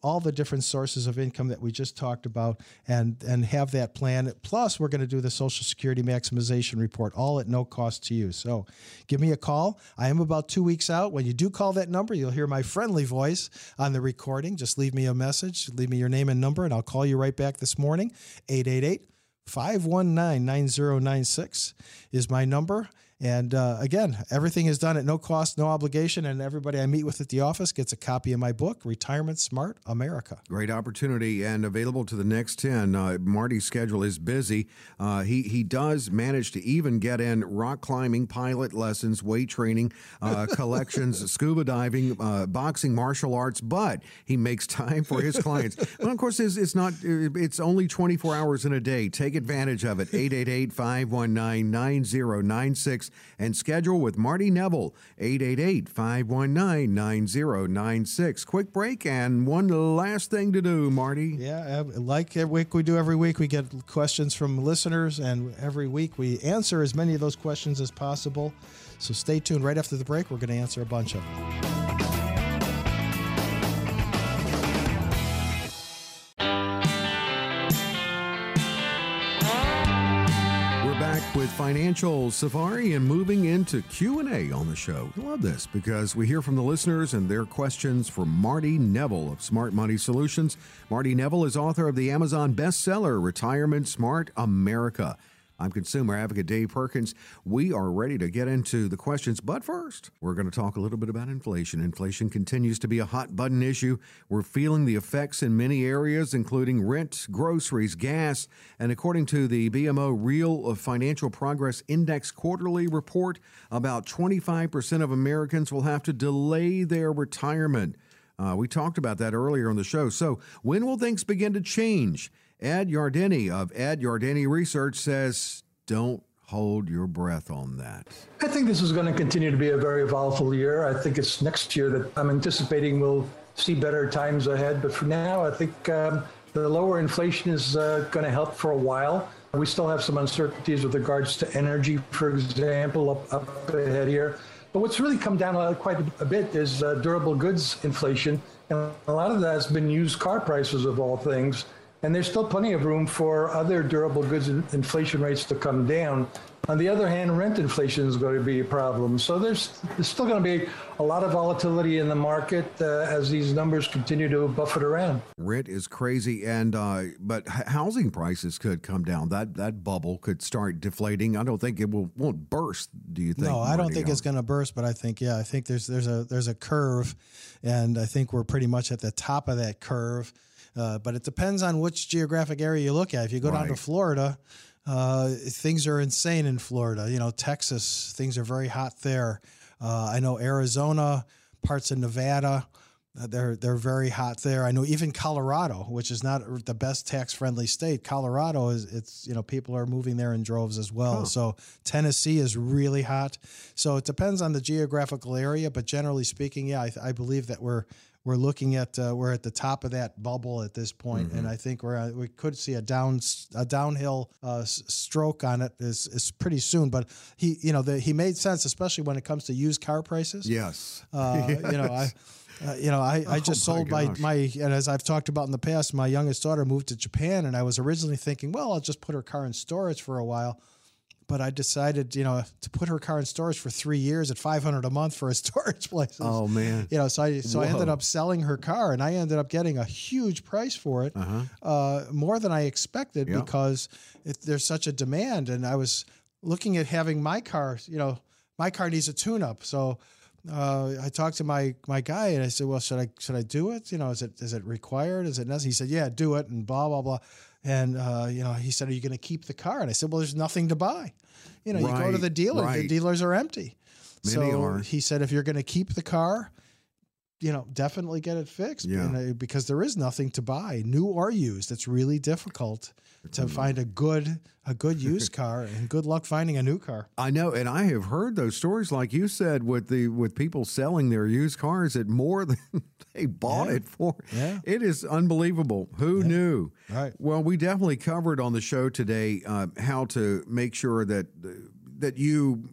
all the different sources of income that we just talked about and and have that plan. Plus we're going to do the social security maximization report all at no cost to you. So give me a call. I am about two weeks out. When you do call that number you'll hear my friendly voice on the recording. Just leave me a message leave me your name and number and i'll call you right back this morning 888 519 9096 is my number and uh, again, everything is done at no cost, no obligation, and everybody I meet with at the office gets a copy of my book, Retirement Smart America. Great opportunity and available to the next 10. Uh, Marty's schedule is busy. Uh, he, he does manage to even get in rock climbing, pilot lessons, weight training, uh, collections, scuba diving, uh, boxing, martial arts, but he makes time for his clients. well, of course, it's, it's, not, it's only 24 hours in a day. Take advantage of it. 888 519 9096 and schedule with Marty Neville, 888 519 9096. Quick break and one last thing to do, Marty. Yeah, like every week we do every week, we get questions from listeners, and every week we answer as many of those questions as possible. So stay tuned. Right after the break, we're going to answer a bunch of them. With Financial Safari and moving into Q&A on the show. I love this because we hear from the listeners and their questions for Marty Neville of Smart Money Solutions. Marty Neville is author of the Amazon bestseller Retirement Smart America. I'm consumer advocate Dave Perkins. We are ready to get into the questions, but first, we're going to talk a little bit about inflation. Inflation continues to be a hot button issue. We're feeling the effects in many areas, including rent, groceries, gas, and according to the BMO Real Financial Progress Index quarterly report, about 25% of Americans will have to delay their retirement. Uh, we talked about that earlier on the show. So, when will things begin to change? Ed Yardeni of Ed Yardeni Research says, don't hold your breath on that. I think this is going to continue to be a very volatile year. I think it's next year that I'm anticipating we'll see better times ahead. But for now, I think um, the lower inflation is uh, going to help for a while. We still have some uncertainties with regards to energy, for example, up, up ahead here. But what's really come down quite a bit is uh, durable goods inflation. And a lot of that has been used car prices, of all things and there's still plenty of room for other durable goods inflation rates to come down. On the other hand, rent inflation is going to be a problem. So there's, there's still going to be a lot of volatility in the market uh, as these numbers continue to buffet around. Rent is crazy, and uh, but housing prices could come down. That that bubble could start deflating. I don't think it will won't burst. Do you think? No, I don't think it's going to burst. But I think yeah, I think there's there's a there's a curve, and I think we're pretty much at the top of that curve. Uh, but it depends on which geographic area you look at. If you go right. down to Florida, uh, things are insane in Florida. You know, Texas, things are very hot there. Uh, I know Arizona, parts of Nevada, uh, they're they're very hot there. I know even Colorado, which is not the best tax friendly state. Colorado is it's you know people are moving there in droves as well. Huh. So Tennessee is really hot. So it depends on the geographical area, but generally speaking, yeah, I, I believe that we're we're looking at uh, we're at the top of that bubble at this point, mm-hmm. and I think we're uh, we could see a down a downhill uh, stroke on it is is pretty soon. But he you know the, he made sense, especially when it comes to used car prices. Yes, uh, yes. you know I. Uh, you know, I, I just oh sold my, my, and as I've talked about in the past, my youngest daughter moved to Japan, and I was originally thinking, well, I'll just put her car in storage for a while but I decided, you know, to put her car in storage for three years at five hundred a month for a storage place. Oh man! You know, so I so Whoa. I ended up selling her car, and I ended up getting a huge price for it, uh-huh. uh, more than I expected yep. because it, there's such a demand. And I was looking at having my car. You know, my car needs a tune-up, so. Uh, I talked to my my guy and I said, "Well, should I should I do it? You know, is it is it required? Is it necessary?" He said, "Yeah, do it." And blah blah blah. And uh, you know, he said, "Are you going to keep the car?" And I said, "Well, there's nothing to buy." You know, right, you go to the dealer, right. the dealers are empty. Many so are. he said, if you're going to keep the car, you know, definitely get it fixed. Yeah. Uh, because there is nothing to buy, new or used. It's really difficult to find a good a good used car and good luck finding a new car. I know, and I have heard those stories, like you said, with the with people selling their used cars at more than they bought yeah. it for. Yeah. It is unbelievable. Who yeah. knew? Right. Well, we definitely covered on the show today uh, how to make sure that that you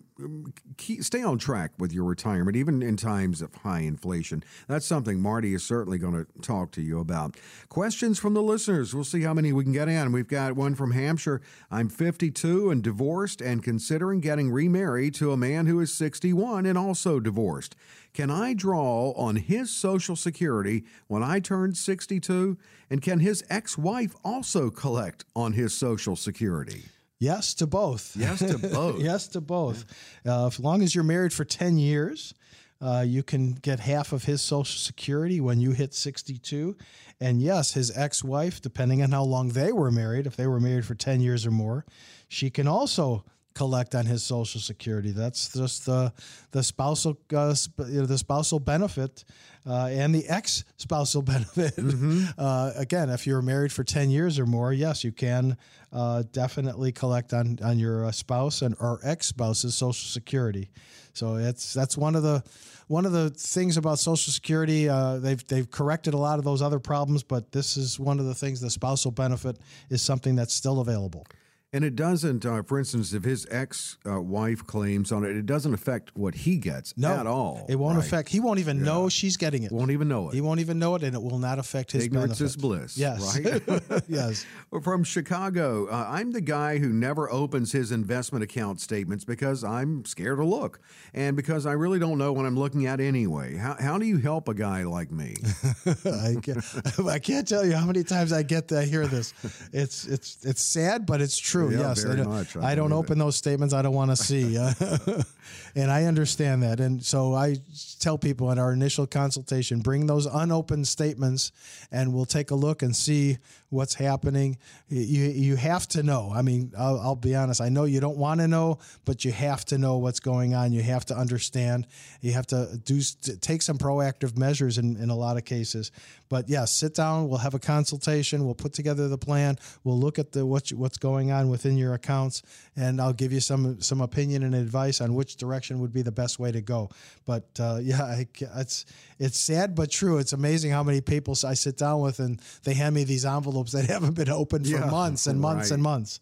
keep, stay on track with your retirement, even in times of high inflation. That's something Marty is certainly going to talk to you about. Questions from the listeners. We'll see how many we can get in. We've got one from Hampshire. I'm 52 and divorced and considering getting remarried to a man who is 61 and also divorced. Can I draw on his Social Security when I turn 62? And can his ex wife also collect on his Social Security? Yes to both. Yes to both. yes to both. Uh, as long as you're married for 10 years, uh, you can get half of his Social Security when you hit 62. And yes, his ex wife, depending on how long they were married, if they were married for 10 years or more, she can also collect on his Social Security. That's just the the spousal uh, you know, the spousal benefit uh, and the ex spousal benefit. Mm-hmm. Uh, again, if you're married for ten years or more, yes, you can uh, definitely collect on on your uh, spouse and or ex spouse's Social Security. So it's that's one of the one of the things about Social Security. Uh, they've they've corrected a lot of those other problems, but this is one of the things. The spousal benefit is something that's still available. And it doesn't, uh, for instance, if his ex uh, wife claims on it, it doesn't affect what he gets no, at all. It won't right? affect, he won't even yeah. know she's getting it. Won't even know it. He won't even know it, and it will not affect his Ignorance benefit. is bliss. Yes. Right? yes. From Chicago, uh, I'm the guy who never opens his investment account statements because I'm scared to look and because I really don't know what I'm looking at anyway. How, how do you help a guy like me? I, can't, I can't tell you how many times I get to hear this. It's, it's, it's sad, but it's true. Yeah, yes much. I, I don't open it. those statements I don't want to see. and I understand that. And so I tell people in our initial consultation bring those unopened statements and we'll take a look and see what's happening. You, you have to know. I mean, I'll, I'll be honest. I know you don't want to know, but you have to know what's going on. You have to understand. You have to do take some proactive measures in, in a lot of cases. But yes, yeah, sit down. We'll have a consultation. We'll put together the plan. We'll look at the what, what's going on within your accounts, and I'll give you some some opinion and advice on which direction would be the best way to go. But uh, yeah, I, it's it's sad but true. It's amazing how many people I sit down with and they hand me these envelopes that haven't been opened for yeah, months and months right. and months.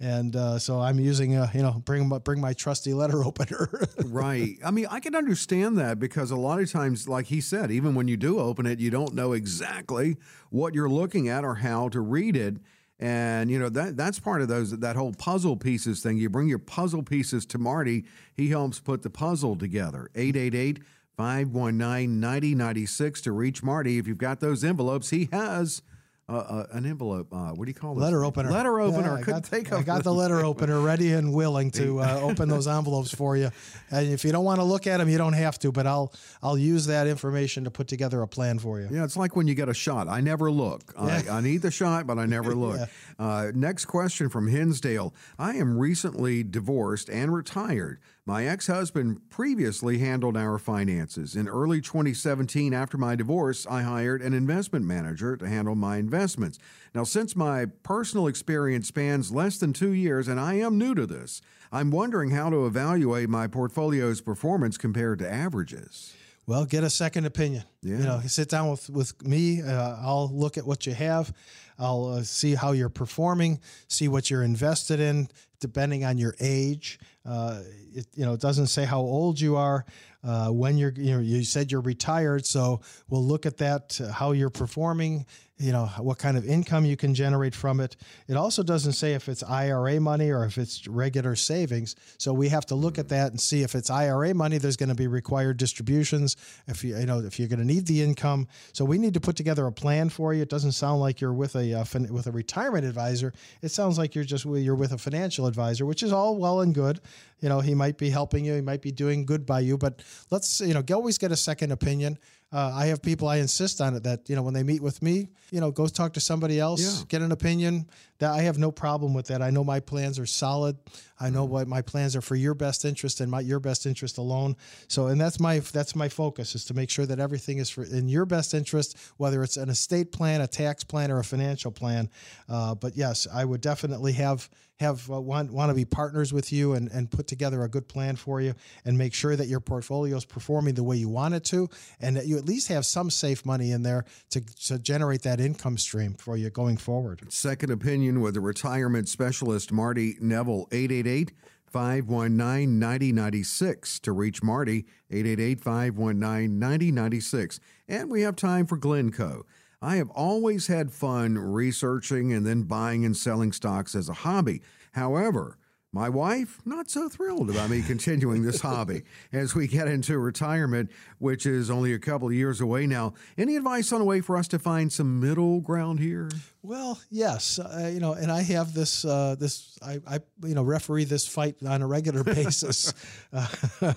And uh, so I'm using a you know bring bring my trusty letter opener. right. I mean, I can understand that because a lot of times, like he said, even when you do open it, you don't know exactly what you're looking at or how to read it. And you know that that's part of those that whole puzzle pieces thing. You bring your puzzle pieces to Marty. He helps put the puzzle together. 888 519 9096 to reach Marty. If you've got those envelopes, he has uh, uh, an envelope. Uh, what do you call it? Letter opener. Letter opener. Yeah, I Couldn't got, think I got the letter opener ready and willing to uh, open those envelopes for you. And if you don't want to look at them, you don't have to. But I'll I'll use that information to put together a plan for you. Yeah, it's like when you get a shot. I never look. I, I need the shot, but I never look. Yeah. uh, next question from Hinsdale. I am recently divorced and retired. My ex husband previously handled our finances. In early 2017, after my divorce, I hired an investment manager to handle my investments. Now, since my personal experience spans less than two years and I am new to this, I'm wondering how to evaluate my portfolio's performance compared to averages. Well, get a second opinion. Yeah. You know, sit down with with me. Uh, I'll look at what you have. I'll uh, see how you're performing. See what you're invested in, depending on your age. Uh, it, you know, it doesn't say how old you are. Uh, when you're, you know, you said you're retired, so we'll look at that. Uh, how you're performing. You know, what kind of income you can generate from it. It also doesn't say if it's IRA money or if it's regular savings. So we have to look at that and see if it's IRA money. There's going to be required distributions. If you, you know, if you're going to need the income. So we need to put together a plan for you. It doesn't sound like you're with a uh, fin- with a retirement advisor. It sounds like you're just you're with a financial advisor, which is all well and good. You know, he might be helping you. He might be doing good by you. But let's you know, always get a second opinion. Uh, I have people I insist on it that you know when they meet with me, you know, go talk to somebody else, Yeah. get an opinion. That I have no problem with that. I know my plans are solid. I know what my plans are for your best interest and my your best interest alone. So, and that's my that's my focus is to make sure that everything is for in your best interest, whether it's an estate plan, a tax plan, or a financial plan. Uh, but yes, I would definitely have have uh, want want to be partners with you and and put together a good plan for you and make sure that your portfolio is performing the way you want it to, and that you at least have some safe money in there to to generate that income stream for you going forward. Second opinion with the retirement specialist Marty Neville, 888 519 9096. To reach Marty, 888 519 9096. And we have time for Glencoe. I have always had fun researching and then buying and selling stocks as a hobby. However, my wife, not so thrilled about me continuing this hobby as we get into retirement, which is only a couple of years away now. Any advice on a way for us to find some middle ground here? Well, yes, uh, you know, and I have this uh, this I, I you know referee this fight on a regular basis. uh,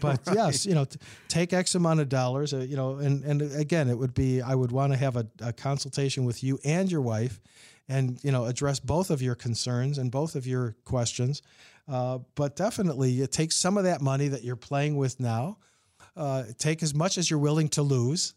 but yes, you know, t- take X amount of dollars, uh, you know, and and again, it would be I would want to have a, a consultation with you and your wife, and you know, address both of your concerns and both of your questions. Uh, but definitely, you take some of that money that you're playing with now. Uh, take as much as you're willing to lose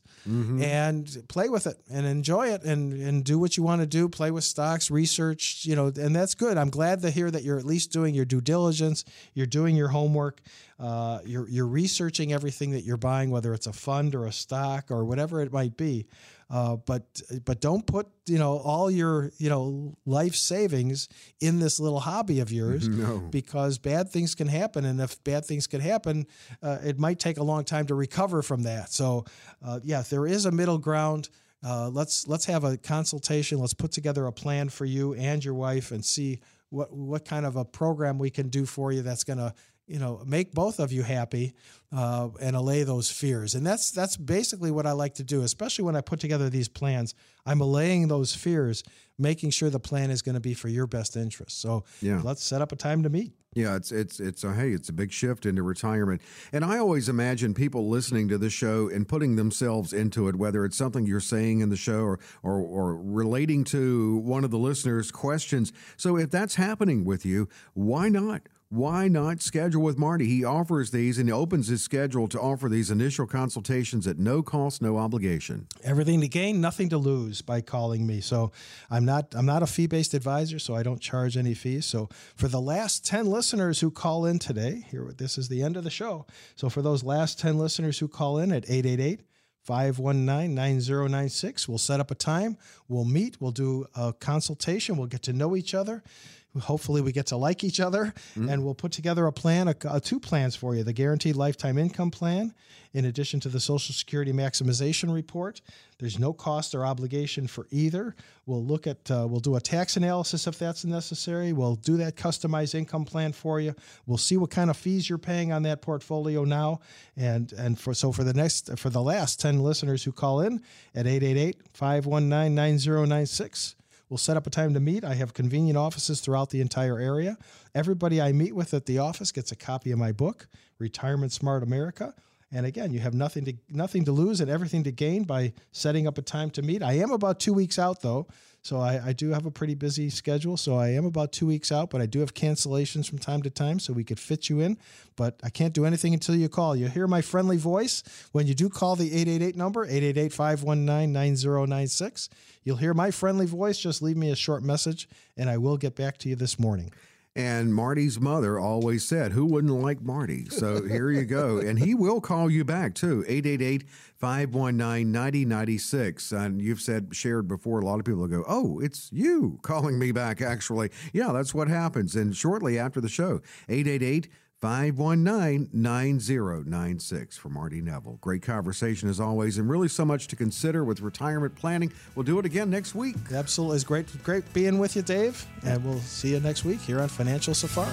and play with it and enjoy it and, and do what you want to do play with stocks research you know and that's good i'm glad to hear that you're at least doing your due diligence you're doing your homework uh, you're, you're researching everything that you're buying whether it's a fund or a stock or whatever it might be uh, but but don't put you know all your you know life savings in this little hobby of yours No. because bad things can happen. And if bad things can happen uh, it might take a long time to recover from that. So uh, yeah there is a middle ground uh, let's let's have a consultation. Let's put together a plan for you and your wife and see what what kind of a program we can do for you that's going to you know make both of you happy uh, and allay those fears and that's that's basically what i like to do especially when i put together these plans i'm allaying those fears making sure the plan is going to be for your best interest so Yeah. let's set up a time to meet Yeah, it's it's it's a hey, it's a big shift into retirement. And I always imagine people listening to the show and putting themselves into it, whether it's something you're saying in the show or or, or relating to one of the listeners' questions. So if that's happening with you, why not? Why not schedule with Marty? He offers these and he opens his schedule to offer these initial consultations at no cost, no obligation. everything to gain nothing to lose by calling me so i'm not i'm not a fee-based advisor so i don't charge any fees so for the last 10 listeners who call in today here this is the end of the show so for those last 10 listeners who call in at 888 519 9096. We'll set up a time. We'll meet. We'll do a consultation. We'll get to know each other. Hopefully we get to like each other mm-hmm. and we'll put together a plan a, a, two plans for you. The guaranteed lifetime income plan in addition to the social security maximization report there's no cost or obligation for either. We'll look at uh, we'll do a tax analysis if that's necessary. We'll do that customized income plan for you. We'll see what kind of fees you're paying on that portfolio now. And and for so for the next for the last 10 listeners who call in at 888 519 9096 We'll set up a time to meet. I have convenient offices throughout the entire area. Everybody I meet with at the office gets a copy of my book, Retirement Smart America. And again, you have nothing to nothing to lose and everything to gain by setting up a time to meet. I am about two weeks out though, so I, I, do have a pretty busy schedule. So I am about two weeks out, but I do have cancellations from time to time, so we could fit you in. But I can't do anything until you call. You'll hear my friendly voice when you do call the 888 number, 888 519 9096. You'll hear my friendly voice. Just leave me a short message, and I will get back to you this morning. And Marty's mother always said, Who wouldn't like Marty? So here you go. and he will call you back too, 888 519 9096. And you've said, shared before, a lot of people will go, Oh, it's you calling me back, actually. Yeah, that's what happens. And shortly after the show, 888 519 9096 for Marty Neville. Great conversation as always, and really so much to consider with retirement planning. We'll do it again next week. Absolutely. It's great, great being with you, Dave. And we'll see you next week here on Financial Safari.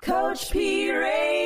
Coach P Radio.